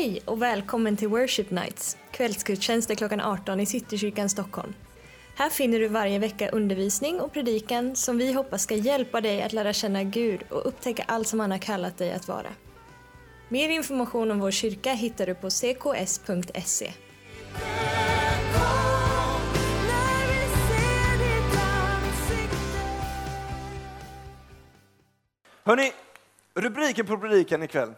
Hej och välkommen till Worship Nights, kvällsgudstjänster klockan 18 i Citykyrkan Stockholm. Här finner du varje vecka undervisning och predikan som vi hoppas ska hjälpa dig att lära känna Gud och upptäcka allt som han har kallat dig att vara. Mer information om vår kyrka hittar du på cks.se. Hörni, rubriken på predikan ikväll.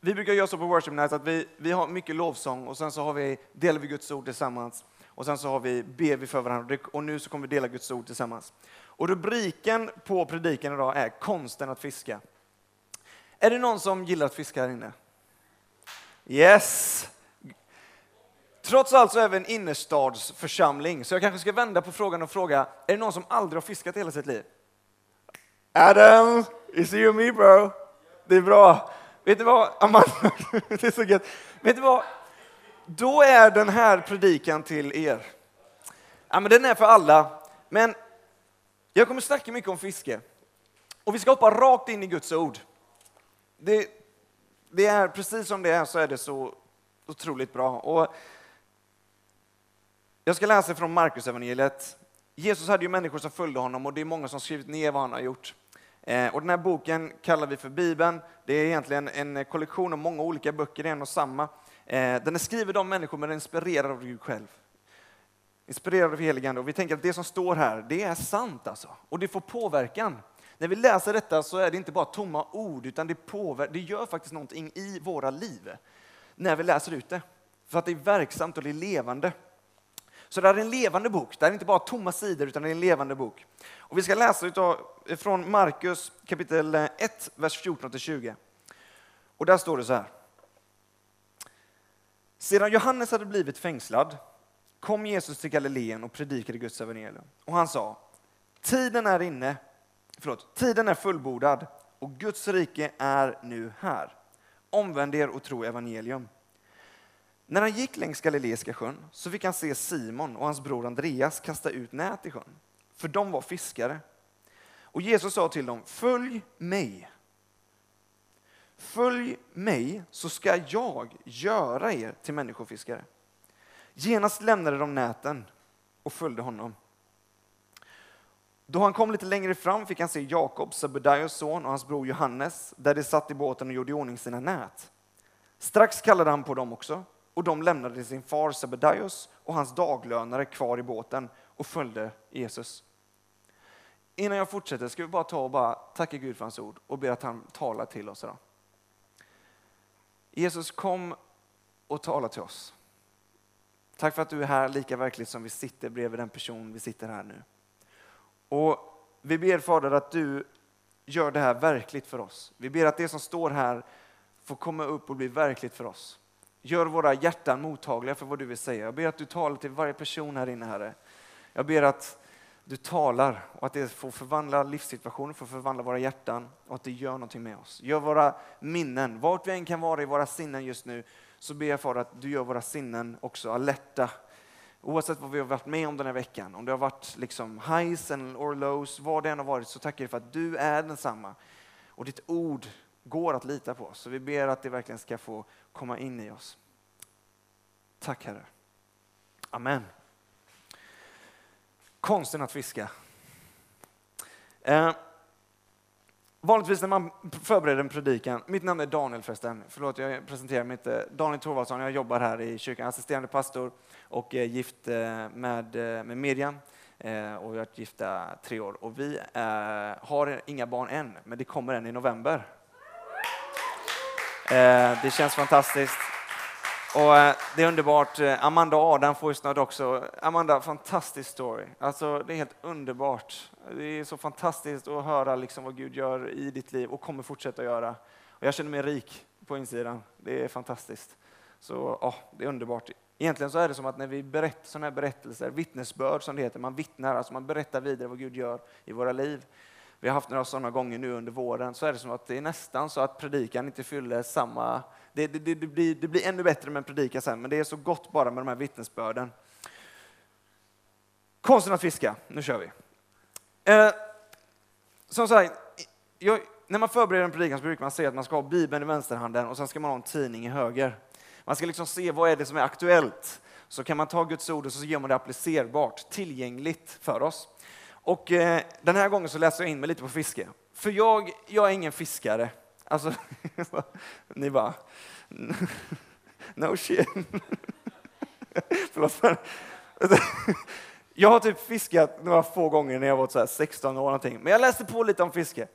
Vi brukar göra så på Worship Night att vi, vi har mycket lovsång och sen så har vi, delar vi Guds ord tillsammans. Och sen så har vi, ber vi för varandra och nu så kommer vi dela Guds ord tillsammans. Och rubriken på predikan idag är konsten att fiska. Är det någon som gillar att fiska här inne? Yes! Trots allt så är vi en innerstadsförsamling, så jag kanske ska vända på frågan och fråga, är det någon som aldrig har fiskat hela sitt liv? Adam, it's you and me bro. Det är bra. Vet du vad, Amanda, det är så gött. Vet du vad, då är den här predikan till er. Ja, men den är för alla, men jag kommer snacka mycket om fiske. Och vi ska hoppa rakt in i Guds ord. Det, det är precis som det är så är det så otroligt bra. Och jag ska läsa från Markus evangeliet. Jesus hade ju människor som följde honom och det är många som skrivit ner vad han har gjort. Eh, och den här boken kallar vi för Bibeln. Det är egentligen en kollektion av många olika böcker, i en och samma. Eh, den är skriven av människor men inspirerad av Gud själv. Inspirerad av heligande. Och vi tänker att det som står här, det är sant alltså. Och det får påverkan. När vi läser detta så är det inte bara tomma ord, utan det, påver- det gör faktiskt någonting i våra liv när vi läser ut det. För att det är verksamt och det är levande. Så det här är en levande bok. Det här är inte bara tomma sidor, utan det är en levande bok. Och vi ska läsa utav, från Markus kapitel eh, 1, vers 14-20. Och där står det så här. Sedan Johannes hade blivit fängslad kom Jesus till Galileen och predikade Guds evangelium. Och han sa, tiden är inne, förlåt, tiden är fullbordad och Guds rike är nu här. Omvänd er och tro evangelium. När han gick längs Galileiska sjön så fick han se Simon och hans bror Andreas kasta ut nät i sjön, för de var fiskare. Och Jesus sa till dem, följ mig. Följ mig så ska jag göra er till människofiskare. Genast lämnade de näten och följde honom. Då han kom lite längre fram fick han se Jakob, Sebedaios son och hans bror Johannes, där de satt i båten och gjorde i ordning sina nät. Strax kallade han på dem också, och de lämnade sin far Sebedaios och hans daglönare kvar i båten och följde Jesus. Innan jag fortsätter ska vi bara ta och bara tacka Gud för hans ord och be att han talar till oss idag. Jesus kom och tala till oss. Tack för att du är här lika verkligt som vi sitter bredvid den person vi sitter här nu. Och vi ber Fader att du gör det här verkligt för oss. Vi ber att det som står här får komma upp och bli verkligt för oss. Gör våra hjärtan mottagliga för vad du vill säga. Jag ber att du talar till varje person här inne, Herre. Jag ber att du talar och att det får förvandla livssituationen, får förvandla våra hjärtan och att det gör någonting med oss. Gör våra minnen, vart vi än kan vara i våra sinnen just nu, så ber jag för att du gör våra sinnen också alerta. Oavsett vad vi har varit med om den här veckan, om det har varit liksom highs or lows, vad det än har varit, så tackar jag för att du är densamma. Och ditt ord går att lita på. Så vi ber att det verkligen ska få komma in i oss. Tack Herre. Amen. Konsten att fiska. Eh, vanligtvis när man förbereder en predikan, mitt namn är Daniel förresten, förlåt jag presenterar mig inte. Eh, Daniel Thorvaldsson, jag jobbar här i kyrkan, assisterande pastor och är gift eh, med, med Miriam. Eh, och vi har varit gifta tre år och vi eh, har inga barn än, men det kommer en i november. Eh, det känns fantastiskt. Och eh, det är underbart. Eh, Amanda och Adam får ju snart också. Amanda, fantastisk story. Alltså, det är helt underbart. Det är så fantastiskt att höra liksom vad Gud gör i ditt liv och kommer fortsätta göra. Och jag känner mig rik på insidan. Det är fantastiskt. Så ja, det är underbart. Egentligen så är det som att när vi berättar sådana här berättelser, vittnesbörd som det heter, man vittnar, alltså man berättar vidare vad Gud gör i våra liv vi har haft några sådana gånger nu under våren, så är det som att det är nästan så att predikan inte fyller samma... Det, det, det, det blir, det blir ännu bättre med en predikan sen, men det är så gott bara med de här vittnesbörden. Konsten att fiska, nu kör vi. Eh, som sagt, jag, när man förbereder en predikan så brukar man säga att man ska ha Bibeln i vänsterhanden och sen ska man ha en tidning i höger. Man ska liksom se vad är det som är aktuellt. Så kan man ta Guds ord och så gör man det applicerbart, tillgängligt för oss. Och eh, den här gången så läser jag in mig lite på fiske. För jag, jag är ingen fiskare. Alltså, ni bara, no shit. Förlåt. Jag har typ fiskat några få gånger när jag var så 16 år någonting. Men jag läste på lite om fiske.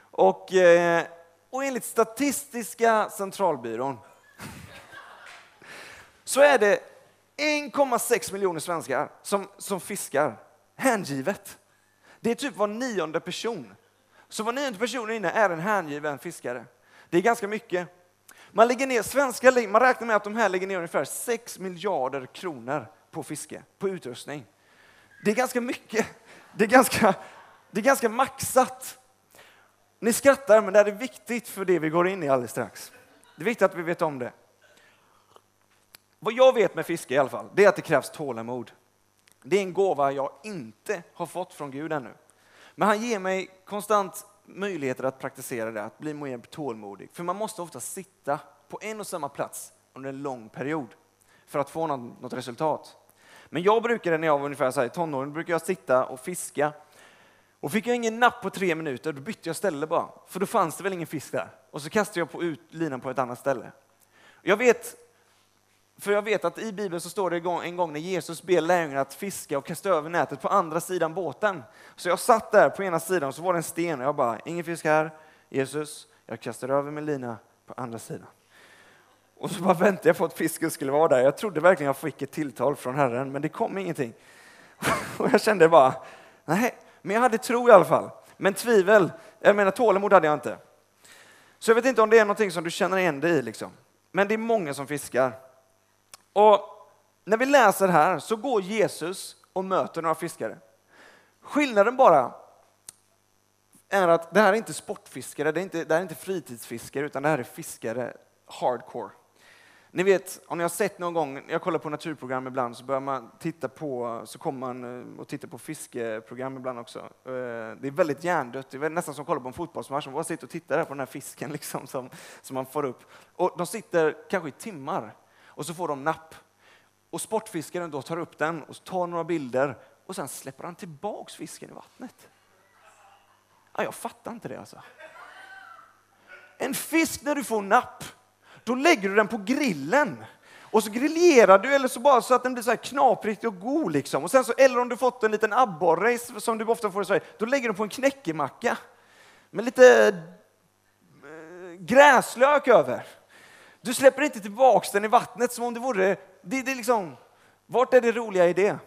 Och, eh, och enligt Statistiska centralbyrån så är det 1,6 miljoner svenskar som, som fiskar hängivet. Det är typ var nionde person. Så var nionde person inne är en hängiven fiskare. Det är ganska mycket. Man, lägger ner, svenska, man räknar med att de här lägger ner ungefär 6 miljarder kronor på fiske, på utrustning. Det är ganska mycket. Det är ganska, det är ganska maxat. Ni skrattar, men det här är viktigt för det vi går in i alldeles strax. Det är viktigt att vi vet om det. Vad jag vet med fiske i alla fall, det är att det krävs tålamod. Det är en gåva jag inte har fått från Gud ännu. Men han ger mig konstant möjligheter att praktisera det, att bli mer tålmodig. För man måste ofta sitta på en och samma plats under en lång period för att få något, något resultat. Men jag brukade när jag var ungefär så här, i tonåren brukade jag sitta och fiska. Och fick jag ingen napp på tre minuter, då bytte jag ställe bara. För då fanns det väl ingen fisk där. Och så kastade jag på ut linan på ett annat ställe. Jag vet, för jag vet att i Bibeln så står det en gång när Jesus ber lärjungarna att fiska och kasta över nätet på andra sidan båten. Så jag satt där på ena sidan och så var det en sten och jag bara, ingen fisk här, Jesus, jag kastar över min lina på andra sidan. Och så bara väntade jag på att fisken skulle vara där. Jag trodde verkligen jag fick ett tilltal från Herren, men det kom ingenting. Och jag kände bara, nej, men jag hade tro i alla fall. Men tvivel, jag menar tålamod hade jag inte. Så jag vet inte om det är någonting som du känner igen dig i, liksom. men det är många som fiskar. Och när vi läser här så går Jesus och möter några fiskare. Skillnaden bara är att det här är inte sportfiskare, det är inte, det här är inte fritidsfiskare, utan det här är fiskare hardcore. Ni vet, om ni har sett någon gång, jag kollar på naturprogram ibland, så börjar man titta på, så kommer man eh, och tittar på fiskeprogram ibland också. Eh, det är väldigt hjärndött, det är nästan som att kolla på en fotbollsmatch, man bara sitter och tittar på den här fisken liksom, som, som man får upp. Och de sitter kanske i timmar och så får de napp. Och sportfiskaren då tar upp den och tar några bilder och sen släpper han tillbaks fisken i vattnet. Ja, jag fattar inte det alltså. En fisk när du får napp, då lägger du den på grillen. Och så grillerar du eller så bara så att den blir så här knaprig och god. Liksom. Och sen så, eller om du fått en liten abborre som du ofta får i Sverige, då lägger du på en knäckemacka med lite eh, gräslök över. Du släpper inte tillbaka den i vattnet som om det vore... Det, det liksom, vart är det roliga i det?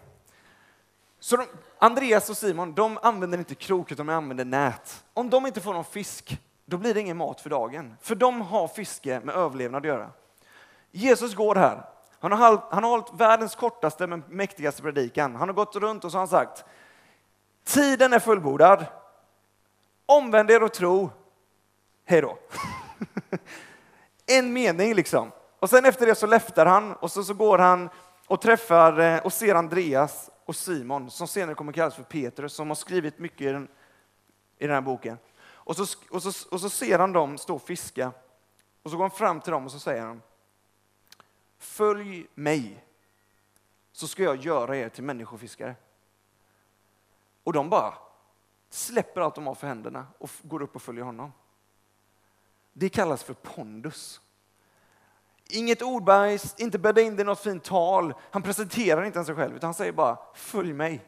Så de, Andreas och Simon, de använder inte krok utan de använder nät. Om de inte får någon fisk, då blir det ingen mat för dagen. För de har fiske med överlevnad att göra. Jesus går här. Han har, hållit, han har hållit världens kortaste men mäktigaste predikan. Han har gått runt och så har han sagt, tiden är fullbordad. Omvänd er och tro. Hej då. en mening liksom. Och sen efter det så läftar han och så, så går han och träffar eh, och ser Andreas och Simon som senare kommer kallas för Petrus som har skrivit mycket i den, i den här boken. Och så, och, så, och så ser han dem stå och fiska och så går han fram till dem och så säger han Följ mig så ska jag göra er till människofiskare. Och de bara släpper allt de har för händerna och går upp och följer honom. Det kallas för pondus. Inget ordbajs, inte bädda in det i något fint tal. Han presenterar inte ens sig själv, utan han säger bara följ mig.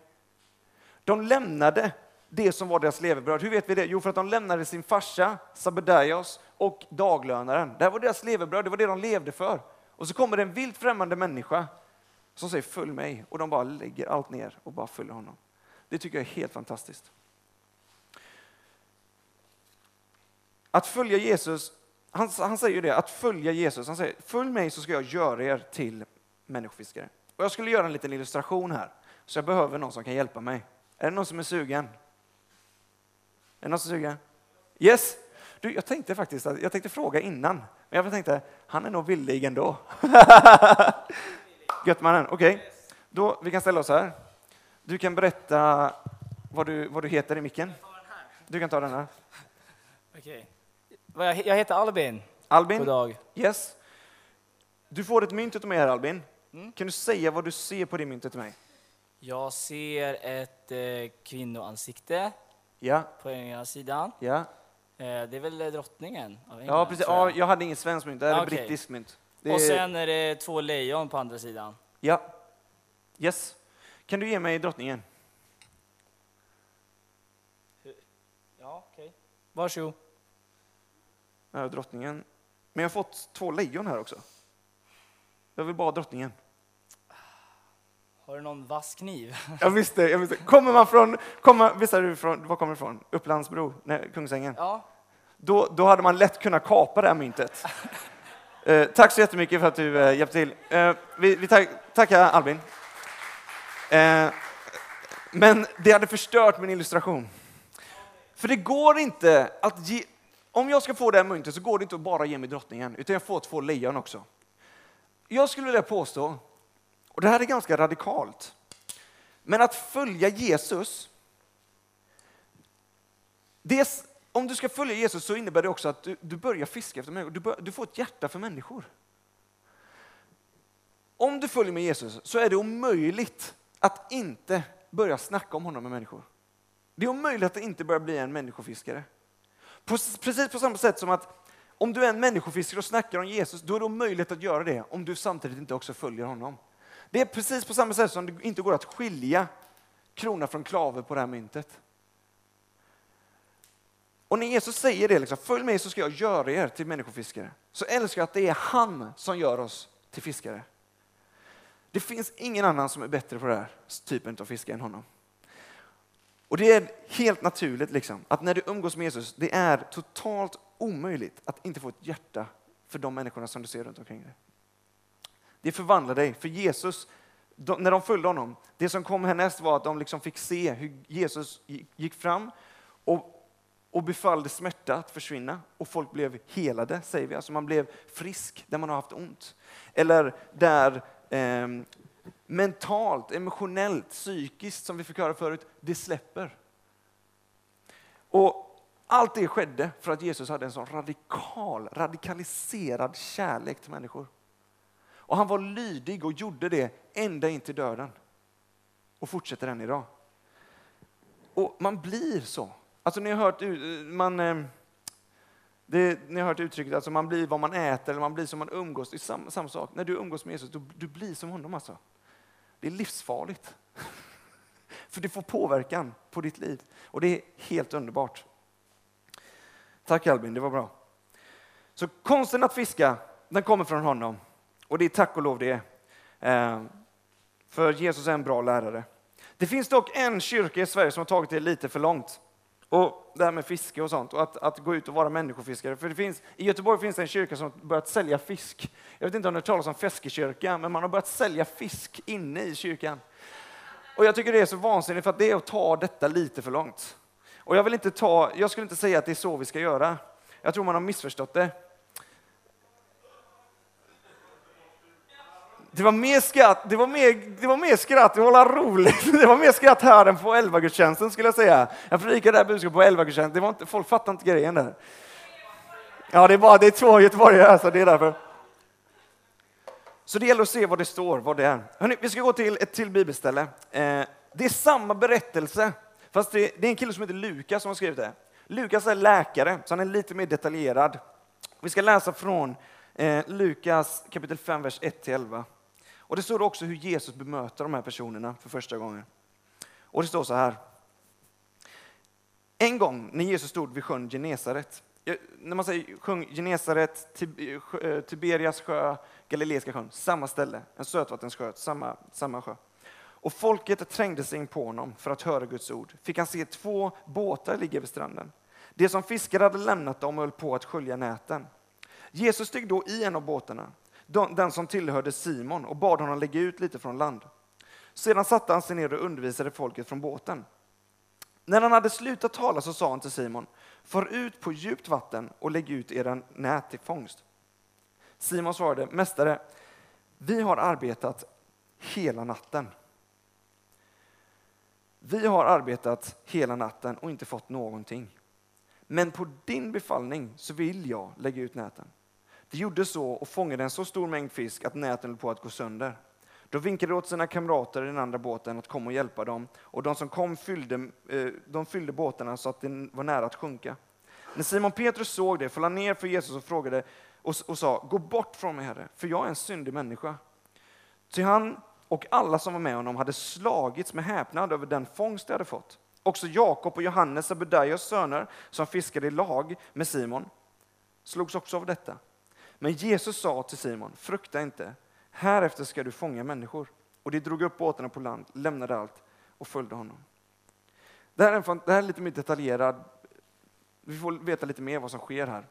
De lämnade det som var deras levebröd. Hur vet vi det? Jo, för att de lämnade sin farsa, Sabedaios, och daglönaren. Det här var deras levebröd, det var det de levde för. Och så kommer det en vilt främmande människa som säger följ mig och de bara lägger allt ner och bara följer honom. Det tycker jag är helt fantastiskt. Att följa Jesus, han, han säger ju det, att följa Jesus, han säger följ mig så ska jag göra er till människofiskare. Och jag skulle göra en liten illustration här, så jag behöver någon som kan hjälpa mig. Är det någon som är sugen? Är det någon som är sugen? Yes! Du, jag tänkte faktiskt jag tänkte fråga innan, men jag tänkte han är nog villig ändå. Göttmannen, okej. Okay. Då, vi kan ställa oss här. Du kan berätta vad du, vad du heter i micken. Du kan ta den här. Okej. Okay. Jag heter Albin. Albin? God dag. Yes. Du får ett mynt av mig här Albin. Mm. Kan du säga vad du ser på det myntet till mig? Jag ser ett eh, kvinnoansikte Ja, på ena sidan. ja. Eh, det är väl drottningen av England? Ja, precis. tror Ja, jag. jag hade ingen svensk mynt, det här är Okej. brittiskt mynt. Det Och är- sen är det två lejon på andra sidan. Ja. Yes. Kan du ge mig drottningen? Ja, okej. Varsågod. Drottningen. Men jag har fått två lejon här också. Jag vill bara ha drottningen. Har du någon vass kniv? Jag visste, jag visste. Kommer man från, kommer, visst är du från, var kommer du ifrån? Upplandsbro? Nej, Kungsängen? Ja. Då, då hade man lätt kunnat kapa det här myntet. Eh, tack så jättemycket för att du eh, hjälpte till. Eh, vi vi tack, tackar Albin. Eh, men det hade förstört min illustration. För det går inte att ge... Om jag ska få det här myntet så går det inte att bara ge mig drottningen, utan jag får två lejon också. Jag skulle vilja påstå, och det här är ganska radikalt, men att följa Jesus det är, om du ska följa Jesus så innebär det också att du, du börjar fiska efter människor. Du, bör, du får ett hjärta för människor. Om du följer med Jesus så är det omöjligt att inte börja snacka om honom med människor. Det är omöjligt att inte börja bli en människofiskare. Precis på samma sätt som att om du är en människofiskare och snackar om Jesus, då är det omöjligt att göra det om du samtidigt inte också följer honom. Det är precis på samma sätt som det inte går att skilja krona från klave på det här myntet. Och när Jesus säger det, liksom, följ mig så ska jag göra er till människofiskare, så älskar jag att det är han som gör oss till fiskare. Det finns ingen annan som är bättre på den här typen av fiske än honom. Och det är helt naturligt liksom, att när du umgås med Jesus, det är totalt omöjligt att inte få ett hjärta för de människorna som du ser runt omkring dig. Det förvandlar dig, för Jesus, de, när de följde honom, det som kom härnäst var att de liksom fick se hur Jesus gick fram och, och befallde smärta att försvinna och folk blev helade, säger vi. Alltså man blev frisk där man har haft ont. Eller där eh, mentalt, emotionellt, psykiskt, som vi fick höra förut, det släpper. Och allt det skedde för att Jesus hade en sån radikal, radikaliserad kärlek till människor. Och han var lydig och gjorde det ända in till döden. Och fortsätter än idag. Och man blir så. Alltså ni har hört, man, eh, det, ni har hört uttrycket alltså man blir vad man äter eller man blir som man umgås. Det är samma, samma sak. När du umgås med Jesus, du, du blir som honom alltså. Det är livsfarligt. För det får påverkan på ditt liv. Och det är helt underbart. Tack Albin, det var bra. Så konsten att fiska, den kommer från honom. Och det är tack och lov det. Eh, för Jesus är en bra lärare. Det finns dock en kyrka i Sverige som har tagit det lite för långt. Och det här med fiske och sånt, och att, att gå ut och vara människofiskare. För det finns, I Göteborg finns det en kyrka som har börjat sälja fisk. Jag vet inte om ni har talat om Feskekyrkan, men man har börjat sälja fisk inne i kyrkan. Och jag tycker det är så vansinnigt för att det är att ta detta lite för långt. Och jag vill inte ta, jag skulle inte säga att det är så vi ska göra. Jag tror man har missförstått det. Det var mer skratt, det var mer, det var mer skratt, det var roligt. Det var mer skratt här än på 11-gudstjänsten skulle jag säga. Jag predikade det här budskapet på elvagudstjänsten, det var inte, folk fattade inte grejen där. Ja, det är bara, det är två göteborgare här så det är därför. Så det gäller att se vad det står, vad det är. Hörrni, vi ska gå till ett till bibelställe. Eh, det är samma berättelse, fast det, det är en kille som heter Lukas som har skrivit det. Lukas är läkare, så han är lite mer detaljerad. Vi ska läsa från eh, Lukas kapitel 5, vers 1-11. Och det står också hur Jesus bemöter de här personerna för första gången. Och det står så här. En gång när Jesus stod vid sjön Genesaret, eh, när man säger sjön Genesaret, eh, eh, Tiberias sjö, Galileiska sjön, samma ställe, en sötvattensjö, samma, samma sjö. Och folket trängde sig in på honom för att höra Guds ord. Fick han se två båtar ligga vid stranden. Det som fiskare hade lämnat dem höll på att skölja näten. Jesus steg då i en av båtarna, den som tillhörde Simon, och bad honom lägga ut lite från land. Sedan satte han sig ner och undervisade folket från båten. När han hade slutat tala så sa han till Simon, far ut på djupt vatten och lägg ut era nät till fångst. Simon svarade, Mästare, vi har arbetat hela natten. Vi har arbetat hela natten och inte fått någonting. Men på din befallning så vill jag lägga ut näten. De gjorde så och fångade en så stor mängd fisk att näten höll på att gå sönder. Då vinkade de åt sina kamrater i den andra båten att komma och hjälpa dem och de som kom fyllde, eh, de fyllde båtarna så att den var nära att sjunka. När Simon Petrus såg det föll han ner för Jesus och frågade och, och sa, gå bort från mig Herre, för jag är en syndig människa. Ty han och alla som var med honom hade slagits med häpnad över den fångst de hade fått. Också Jakob och Johannes, Sebedaios söner, som fiskade i lag med Simon, slogs också av detta. Men Jesus sa till Simon, frukta inte, härefter ska du fånga människor. Och de drog upp båtarna på land, lämnade allt och följde honom. Det här är, en, det här är lite mer detaljerad, vi får veta lite mer vad som sker här.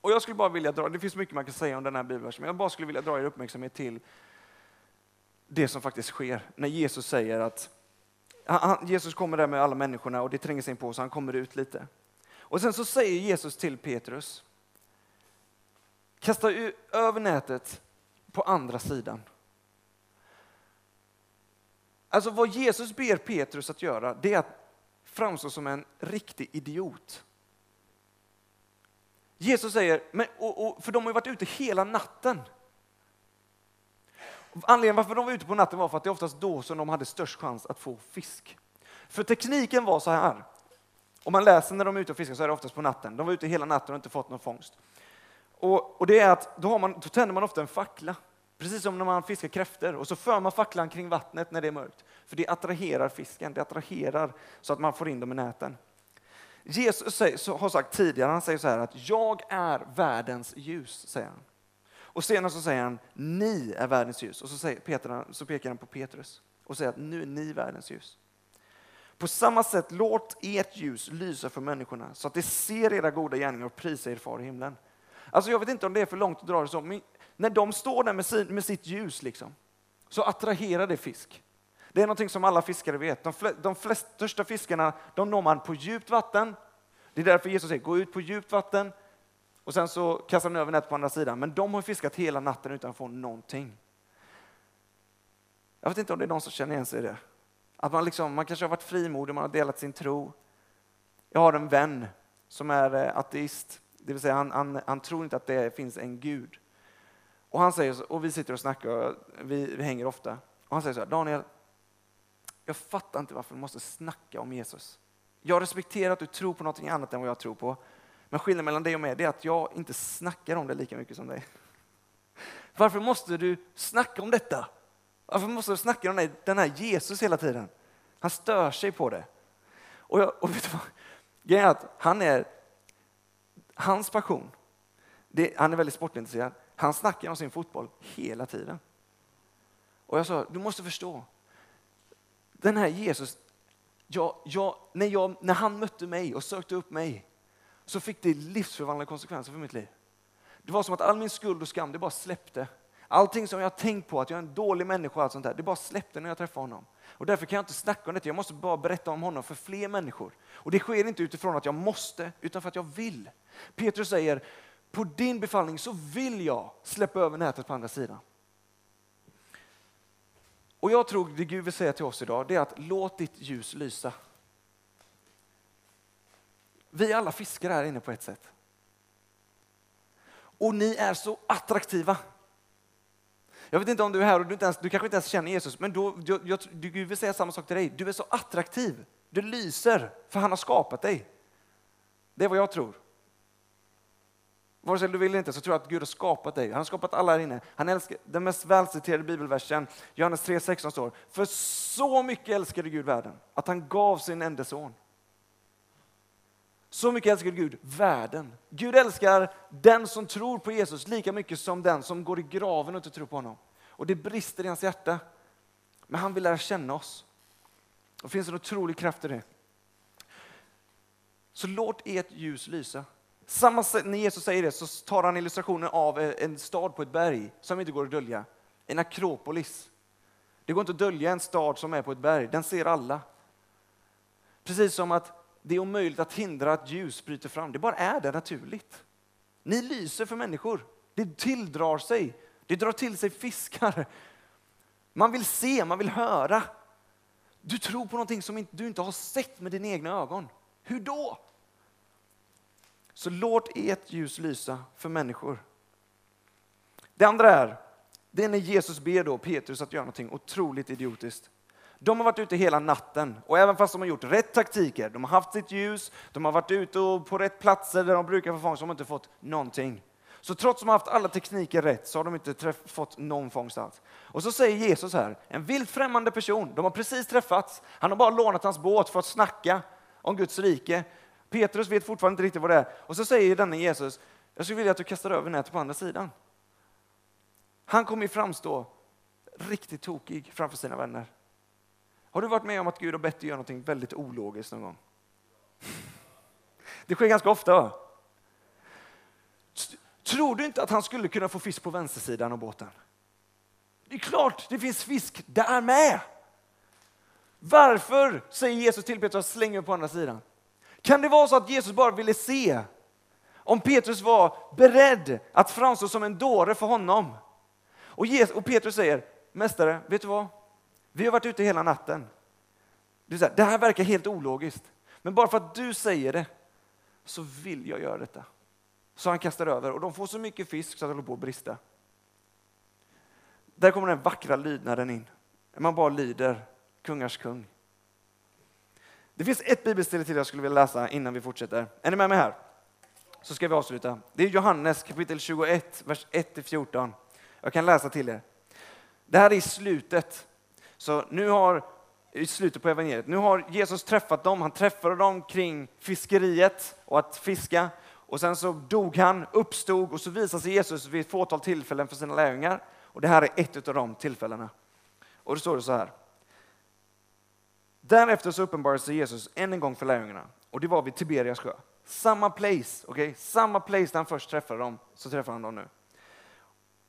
Och jag skulle bara vilja dra, det finns mycket man kan säga om den här bibelversen, men jag bara skulle vilja dra er uppmärksamhet till det som faktiskt sker när Jesus säger att han, Jesus kommer där med alla människorna och det tränger sig in på så han kommer ut lite. Och sen så säger Jesus till Petrus, kasta över nätet på andra sidan. Alltså vad Jesus ber Petrus att göra, det är att framstå som en riktig idiot. Jesus säger, men, och, och, för de har ju varit ute hela natten. Anledningen varför de var ute på natten var för att det är oftast då som de hade störst chans att få fisk. För tekniken var så här. Om man läser när de är ute och fiskar så är det oftast på natten. De var ute hela natten och inte fått någon fångst. Och, och det är att då, man, då tänder man ofta en fackla. Precis som när man fiskar kräftor och så för man facklan kring vattnet när det är mörkt. För det attraherar fisken, det attraherar så att man får in dem i näten. Jesus har sagt tidigare, han säger så här att jag är världens ljus, säger han. Och senare så säger han, ni är världens ljus. Och så, säger Peter, så pekar han på Petrus och säger att nu är ni världens ljus. På samma sätt, låt ert ljus lysa för människorna så att de ser era goda gärningar och prisar er far i himlen. Alltså jag vet inte om det är för långt att dra det så, men när de står där med, sin, med sitt ljus liksom, så attraherar det fisk. Det är någonting som alla fiskare vet. De, flest, de flest, största fiskarna de når man på djupt vatten. Det är därför Jesus säger gå ut på djupt vatten och sen så kastar han över nätet på andra sidan. Men de har fiskat hela natten utan att få någonting. Jag vet inte om det är någon som känner igen sig i det. Att man, liksom, man kanske har varit frimodig, man har delat sin tro. Jag har en vän som är eh, ateist, det vill säga han, han, han tror inte att det finns en gud. Och, han säger, och vi sitter och snackar, och vi, vi hänger ofta. Och han säger så här, Daniel, jag fattar inte varför du måste snacka om Jesus. Jag respekterar att du tror på något annat än vad jag tror på. Men skillnaden mellan dig och mig är att jag inte snackar om det lika mycket som dig. Varför måste du snacka om detta? Varför måste du snacka om den här Jesus hela tiden? Han stör sig på det. Och, jag, och vet du vad? Grejen är att han är, hans passion, det, han är väldigt sportintresserad. Han snackar om sin fotboll hela tiden. Och jag sa, du måste förstå, den här Jesus, jag, jag, när, jag, när han mötte mig och sökte upp mig så fick det livsförvandlande konsekvenser för mitt liv. Det var som att all min skuld och skam, det bara släppte. Allting som jag tänkt på, att jag är en dålig människa och allt sånt där, det bara släppte när jag träffade honom. Och därför kan jag inte snacka om det, jag måste bara berätta om honom för fler människor. Och det sker inte utifrån att jag måste, utan för att jag vill. Petrus säger, på din befallning så vill jag släppa över nätet på andra sidan. Och jag tror det Gud vill säga till oss idag, det är att låt ditt ljus lysa. Vi alla fiskar här inne på ett sätt. Och ni är så attraktiva. Jag vet inte om du är här och du, inte ens, du kanske inte ens känner Jesus, men då, jag, jag, Gud vill säga samma sak till dig. Du är så attraktiv. Du lyser, för han har skapat dig. Det är vad jag tror. Vare sig du vill eller inte så tror jag att Gud har skapat dig. Han har skapat alla här inne. Han älskar, den mest välciterade bibelversen, Johannes 3.16 står, för så mycket älskade Gud världen att han gav sin enda son. Så mycket älskar Gud världen. Gud älskar den som tror på Jesus lika mycket som den som går i graven och inte tror på honom. Och det brister i hans hjärta. Men han vill lära känna oss. Det finns en otrolig kraft i det. Så låt ert ljus lysa. Samma sätt när Jesus säger det så tar han illustrationen av en stad på ett berg som inte går att dölja. En akropolis. Det går inte att dölja en stad som är på ett berg, den ser alla. Precis som att det är omöjligt att hindra att ljus bryter fram, det bara är det naturligt. Ni lyser för människor, det tilldrar sig, det drar till sig fiskar. Man vill se, man vill höra. Du tror på någonting som du inte har sett med dina egna ögon. Hur då? Så låt ert ljus lysa för människor Det andra är, det är när Jesus ber då Petrus att göra någonting otroligt idiotiskt. De har varit ute hela natten och även fast de har gjort rätt taktiker, de har haft sitt ljus, de har varit ute och på rätt platser där de brukar få fångst, de har inte fått någonting. Så trots att de har haft alla tekniker rätt så har de inte träff- fått någon fångst alls. Och så säger Jesus här, en vilt främmande person, de har precis träffats, han har bara lånat hans båt för att snacka om Guds rike. Petrus vet fortfarande inte riktigt vad det är. Och så säger denne Jesus, jag skulle vilja att du kastar över nätet på andra sidan. Han kommer ju framstå riktigt tokig framför sina vänner. Har du varit med om att Gud har bett dig göra någonting väldigt ologiskt någon gång? Det sker ganska ofta. Va? Tror du inte att han skulle kunna få fisk på vänstersidan av båten? Det är klart det finns fisk där med. Varför säger Jesus till Petrus att slänga upp på andra sidan? Kan det vara så att Jesus bara ville se om Petrus var beredd att framstå som en dåre för honom? Och, Jesus, och Petrus säger, Mästare, vet du vad? Vi har varit ute hela natten. Det, säger, här, det här verkar helt ologiskt, men bara för att du säger det så vill jag göra detta. Så han kastar över och de får så mycket fisk så att det håller på att brista. Där kommer den vackra lydnaden in. Man bara lyder kungars kung. Det finns ett bibelställe till jag skulle vilja läsa innan vi fortsätter. Är ni med mig här? Så ska vi avsluta. Det är Johannes kapitel 21, vers 1-14. Jag kan läsa till er. Det här är i slutet. Så nu har, i slutet på evangeliet, nu har Jesus träffat dem. Han träffade dem kring fiskeriet och att fiska. Och sen så dog han, uppstod och så visar sig Jesus vid ett fåtal tillfällen för sina lärjungar. Och det här är ett av de tillfällena. Och då står det så här. Därefter så uppenbarade sig Jesus än en gång för lärjungarna och det var vid Tiberias sjö. Samma place, okay? samma place där han först träffade dem, så träffar han dem nu.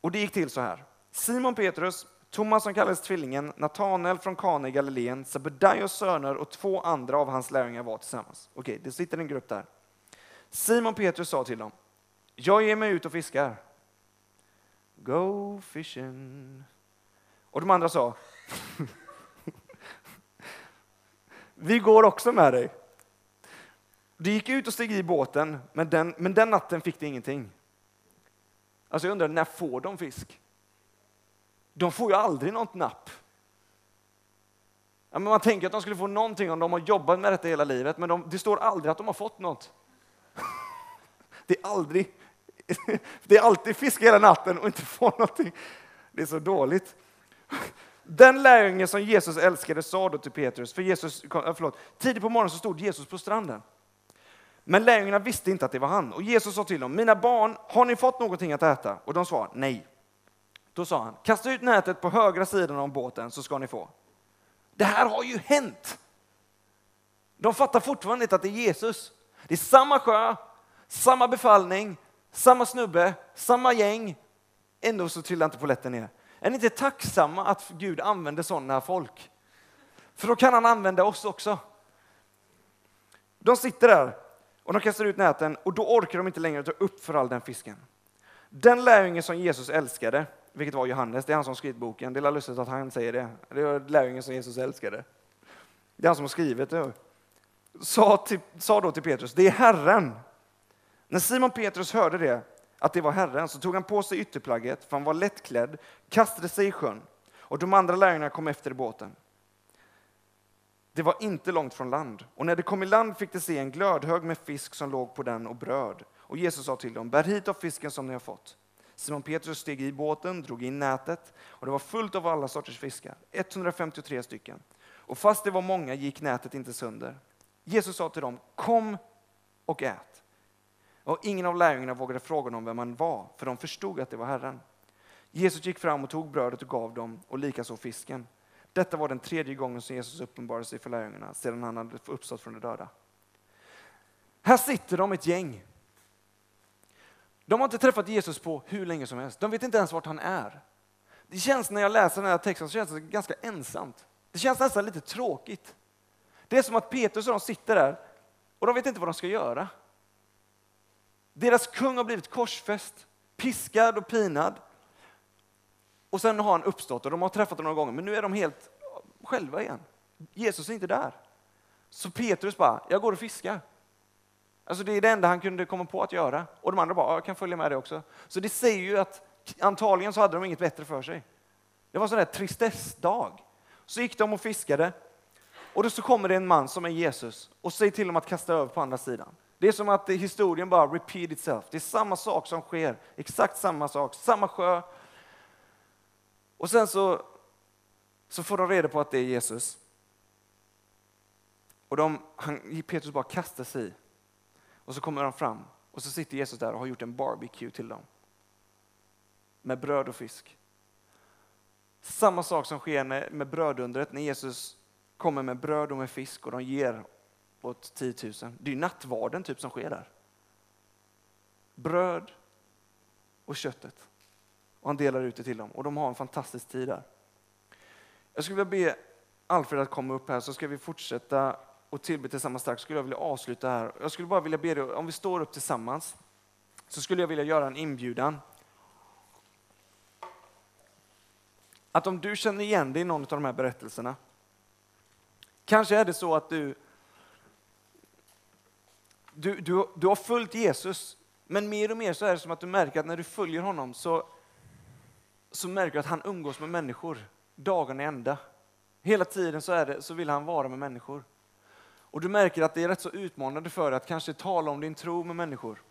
Och det gick till så här. Simon Petrus, Thomas som kallades Tvillingen, Natanael från Kana i Galileen, Sebedaios söner och två andra av hans lärjungar var tillsammans. Okej, det sitter en grupp där. Simon Petrus sa till dem, jag ger mig ut och fiskar. Go fishing. Och de andra sa, vi går också med dig. De gick ut och steg i båten, men den, men den natten fick de ingenting. Alltså jag undrar, när får de fisk? De får ju aldrig något napp. Ja, men man tänker att de skulle få någonting om de har jobbat med detta hela livet, men de, det står aldrig att de har fått något. Det är aldrig, det är alltid fiska hela natten och inte få någonting. Det är så dåligt. Den lärjunge som Jesus älskade sa då till Petrus, för Jesus, förlåt, tidigt på morgonen så stod Jesus på stranden. Men lärjungarna visste inte att det var han. Och Jesus sa till dem, mina barn, har ni fått någonting att äta? Och de svarade nej. Då sa han, kasta ut nätet på högra sidan av båten så ska ni få. Det här har ju hänt. De fattar fortfarande inte att det är Jesus. Det är samma sjö, samma befallning, samma snubbe, samma gäng. Ändå så trillar inte polletten ner. Är ni inte tacksamma att Gud använder sådana folk? För då kan han använda oss också. De sitter där och de kastar ut näten och då orkar de inte längre ta upp för all den fisken. Den lärjunge som Jesus älskade, vilket var Johannes, det är han som skrivit boken. Det är lustigt att han säger det. Det är lärjungen som Jesus älskade. Det är han som har skrivit det. Sa, till, sa då till Petrus, det är Herren. När Simon Petrus hörde det, att det var Herren, så tog han på sig ytterplagget, för han var lättklädd, kastade sig i sjön och de andra lärjungarna kom efter i båten. Det var inte långt från land, och när de kom i land fick de se en glödhög med fisk som låg på den och bröd. Och Jesus sa till dem, bär hit av fisken som ni har fått. Simon Petrus steg i båten, drog in nätet och det var fullt av alla sorters fiskar, 153 stycken. Och fast det var många gick nätet inte sönder. Jesus sa till dem, kom och ät. Och ingen av lärjungarna vågade fråga honom vem han var, för de förstod att det var Herren. Jesus gick fram och tog brödet och gav dem, och likaså fisken. Detta var den tredje gången som Jesus uppenbarade sig för lärjungarna sedan han hade uppstått från de döda. Här sitter de ett gäng. De har inte träffat Jesus på hur länge som helst. De vet inte ens vart han är. Det känns när jag läser den här texten så känns det ganska ensamt. Det känns nästan lite tråkigt. Det är som att Petrus och de sitter där och de vet inte vad de ska göra. Deras kung har blivit korsfäst, piskad och pinad. Och sen har han uppstått och de har träffat honom några gånger, men nu är de helt själva igen. Jesus är inte där. Så Petrus bara, jag går och fiskar. Alltså det är det enda han kunde komma på att göra. Och de andra bara, jag kan följa med det också. Så det säger ju att antagligen så hade de inget bättre för sig. Det var en sån där tristessdag. Så gick de och fiskade. Och då så kommer det en man som är Jesus och säger till dem att kasta över på andra sidan. Det är som att historien bara repeat itself. Det är samma sak som sker, exakt samma sak, samma sjö. Och sen så, så får de reda på att det är Jesus. Och de, han, Petrus bara kastar sig i. Och så kommer de fram och så sitter Jesus där och har gjort en barbecue till dem. Med bröd och fisk. Samma sak som sker med brödundret när Jesus kommer med bröd och med fisk och de ger åt 10 000. Det är nattvarden typ som sker där. Bröd och köttet. Och han delar ut det till dem och de har en fantastisk tid där. Jag skulle vilja be Alfred att komma upp här så ska vi fortsätta och tillbe tillsammans strax. Skulle jag vilja avsluta här. Jag skulle bara vilja be dig, om vi står upp tillsammans, så skulle jag vilja göra en inbjudan. Att om du känner igen dig i någon av de här berättelserna, kanske är det så att du du, du, du har följt Jesus, men mer och mer så är det som att du märker att när du följer honom så, så märker du att han umgås med människor dagarna i ända. Hela tiden så, är det, så vill han vara med människor. Och du märker att det är rätt så utmanande för dig att kanske tala om din tro med människor.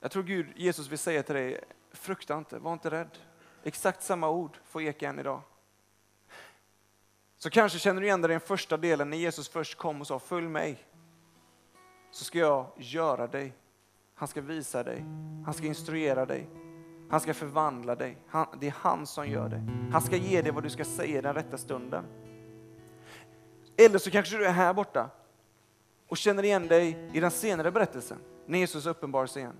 Jag tror Gud, Jesus vill säga till dig, frukta inte, var inte rädd. Exakt samma ord får eka än idag. Så kanske känner du igen dig i den första delen när Jesus först kom och sa följ mig. Så ska jag göra dig. Han ska visa dig. Han ska instruera dig. Han ska förvandla dig. Han, det är han som gör det. Han ska ge dig vad du ska säga i den rätta stunden. Eller så kanske du är här borta och känner igen dig i den senare berättelsen, när Jesus uppenbarar sig igen.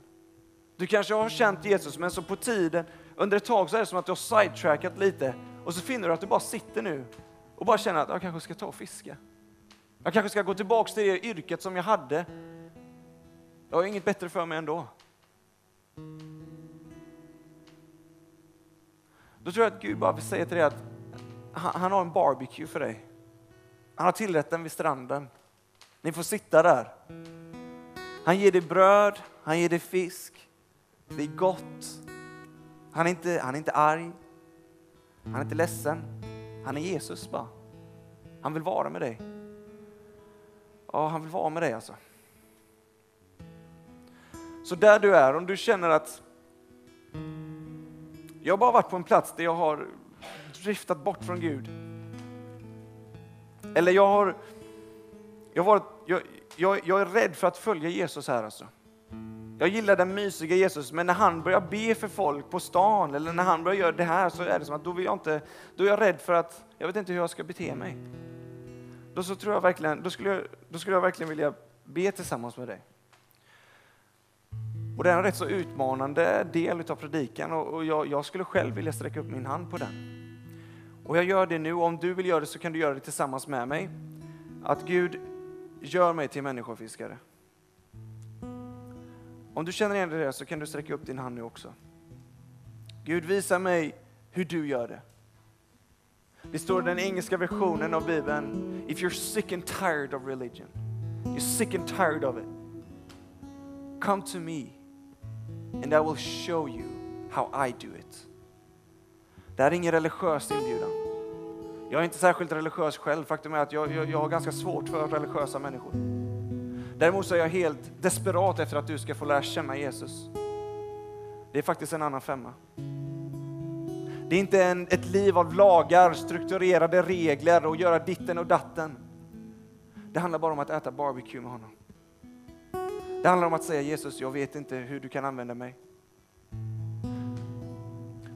Du kanske har känt Jesus, men så på tiden, under ett tag så är det som att du har sidetrackat lite och så finner du att du bara sitter nu och bara känner att jag kanske ska ta och fiska. Jag kanske ska gå tillbaka till det yrket som jag hade. Jag har inget bättre för mig ändå. Då tror jag att Gud bara vill säga till dig att han har en barbecue för dig. Han har tillrätt den vid stranden. Ni får sitta där. Han ger dig bröd, han ger dig fisk. Det är gott. Han är inte, han är inte arg. Han är inte ledsen. Han är Jesus bara. Han vill vara med dig. Ja, han vill vara med dig alltså. Så där du är, om du känner att jag har bara varit på en plats där jag har driftat bort från Gud. Eller jag har, jag, har varit, jag, jag, jag är rädd för att följa Jesus här alltså. Jag gillar den mysiga Jesus, men när han börjar be för folk på stan eller när han börjar göra det här så är det som att då, vill jag inte, då är jag rädd för att jag vet inte hur jag ska bete mig. Då, så tror jag verkligen, då, skulle jag, då skulle jag verkligen vilja be tillsammans med dig. Och det är en rätt så utmanande del av predikan och, och jag, jag, skulle själv vilja sträcka upp min hand på den. Och jag gör det nu, och om du vill göra det så kan du göra det tillsammans med mig. Att Gud gör mig till människofiskare. Om du känner igen det så kan du sträcka upp din hand nu också. Gud, visa mig hur du gör det. Det står i den engelska versionen av Bibeln, if you're sick and tired of religion, you're sick and tired of it, come to me and I will show you how I do it. Det här är ingen religiös inbjudan. Jag är inte särskilt religiös själv. Faktum är att jag, jag, jag har ganska svårt för religiösa människor. Däremot så är jag helt desperat efter att du ska få lära känna Jesus. Det är faktiskt en annan femma. Det är inte en, ett liv av lagar, strukturerade regler och göra ditten och datten. Det handlar bara om att äta barbecue med honom. Det handlar om att säga Jesus, jag vet inte hur du kan använda mig.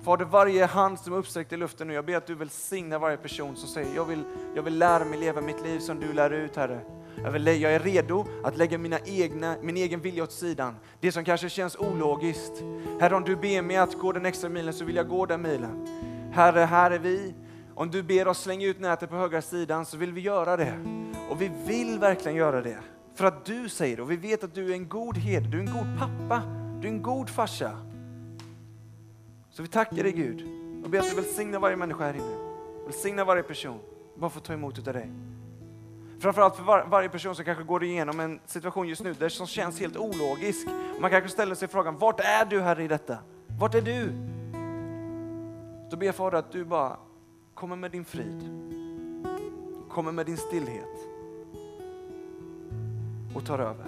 Fader, varje hand som är uppsträckt i luften nu, jag ber att du välsignar varje person som säger, jag vill, jag vill lära mig leva mitt liv som du lär ut, Herre. Jag, vill, jag är redo att lägga mina egna, min egen vilja åt sidan. Det som kanske känns ologiskt. Herre, om du ber mig att gå den extra milen så vill jag gå den milen. Herre, här är vi. Om du ber oss slänga ut nätet på högra sidan så vill vi göra det. Och vi vill verkligen göra det. För att du säger det och vi vet att du är en god herde, du är en god pappa, du är en god farsa. Så vi tackar dig Gud och ber att du välsignar varje människa här inne. Välsigna varje person. Bara få ta emot av dig. Framförallt för var, varje person som kanske går igenom en situation just nu där som känns helt ologisk. Man kanske ställer sig frågan, vart är du här i detta? Vart är du? Då ber jag Fader att du bara kommer med din frid, kommer med din stillhet och tar över.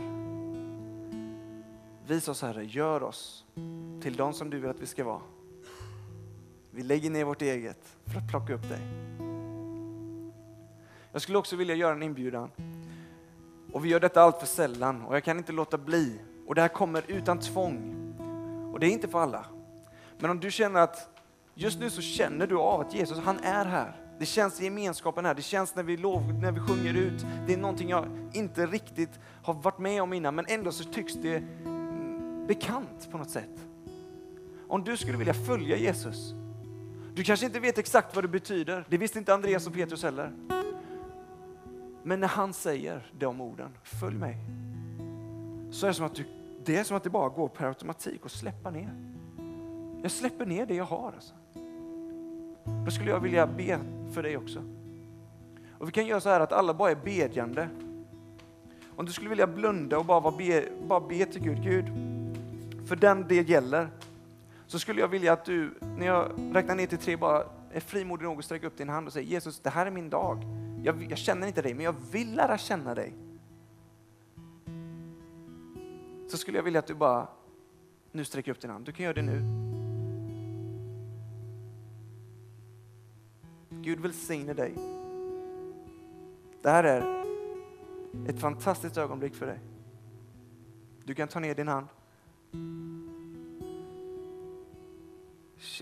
Visa oss Herre, gör oss till de som du vill att vi ska vara. Vi lägger ner vårt eget för att plocka upp dig. Jag skulle också vilja göra en inbjudan. Och vi gör detta allt för sällan och jag kan inte låta bli. Och det här kommer utan tvång. Och det är inte för alla. Men om du känner att just nu så känner du av att Jesus, han är här. Det känns i gemenskapen här, det känns när vi, lov, när vi sjunger ut. Det är någonting jag inte riktigt har varit med om innan men ändå så tycks det bekant på något sätt. Om du skulle vilja följa Jesus, du kanske inte vet exakt vad det betyder, det visste inte Andreas och Petrus heller. Men när han säger de orden, följ mig, så är det som att, du, det, är som att det bara går per automatik och släppa ner. Jag släpper ner det jag har. Alltså. Då skulle jag vilja be för dig också. Och Vi kan göra så här att alla bara är bedjande. Om du skulle vilja blunda och bara, be, bara be till Gud, Gud, för den det gäller, så skulle jag vilja att du, när jag räknar ner till tre, bara är frimodig nog att sträcka upp din hand och säga Jesus, det här är min dag. Jag, jag känner inte dig, men jag vill lära känna dig. Så skulle jag vilja att du bara nu sträcker upp din hand. Du kan göra det nu. Gud välsigne dig. Det här är ett fantastiskt ögonblick för dig. Du kan ta ner din hand.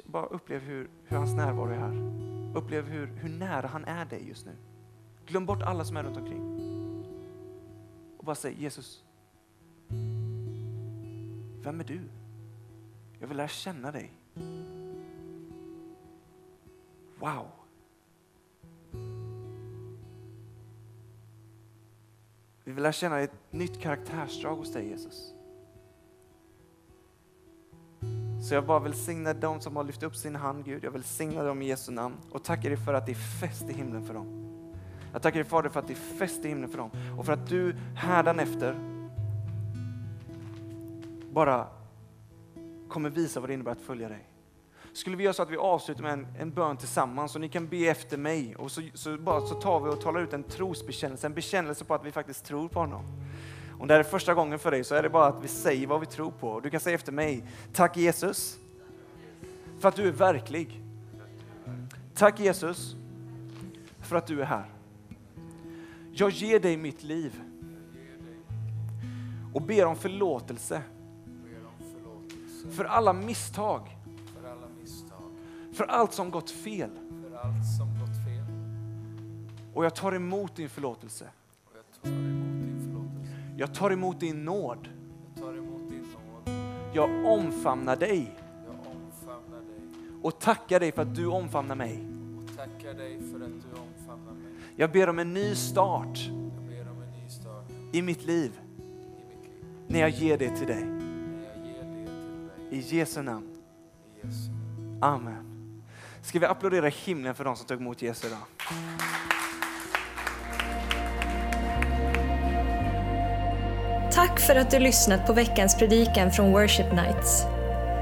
Bara upplev hur, hur hans närvaro är här. Upplev hur, hur nära han är dig just nu. Glöm bort alla som är runt omkring. Och bara säg Jesus, vem är du? Jag vill lära känna dig. Wow! Vi vill lära känna ett nytt karaktärsdrag hos dig Jesus. Så jag bara välsignar dem som har lyft upp sin hand Gud. Jag välsignar dem i Jesu namn och tackar dig för att det är fest i himlen för dem. Jag tackar dig Fader för att det är fest i himlen för dem och för att du efter bara kommer visa vad det innebär att följa dig. Skulle vi göra så att vi avslutar med en, en bön tillsammans och ni kan be efter mig och så, så, bara, så tar vi och talar ut en trosbekännelse, en bekännelse på att vi faktiskt tror på honom. Om det här är första gången för dig så är det bara att vi säger vad vi tror på. Du kan säga efter mig, tack Jesus för att du är verklig. Tack Jesus för att du är här. Jag ger dig mitt liv och ber om förlåtelse för alla misstag, för allt som gått fel. Och jag tar emot din förlåtelse. Jag tar emot din nåd. Jag omfamnar dig. Och tackar dig för att du omfamnar mig. Jag ber om en ny start, i mitt liv när jag ger det till dig. I Jesu namn. Amen. Ska vi applådera himlen för de som tog emot Jesus idag? Tack för att du lyssnat på veckans predikan från Worship Nights.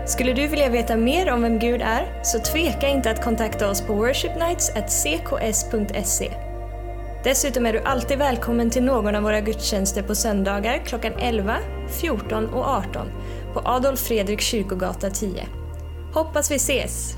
Skulle du vilja veta mer om vem Gud är, så tveka inte att kontakta oss på worshipnights.cks.se. Dessutom är du alltid välkommen till någon av våra gudstjänster på söndagar klockan 11, 14 och 18 på Adolf Fredrik kyrkogata 10. Hoppas vi ses!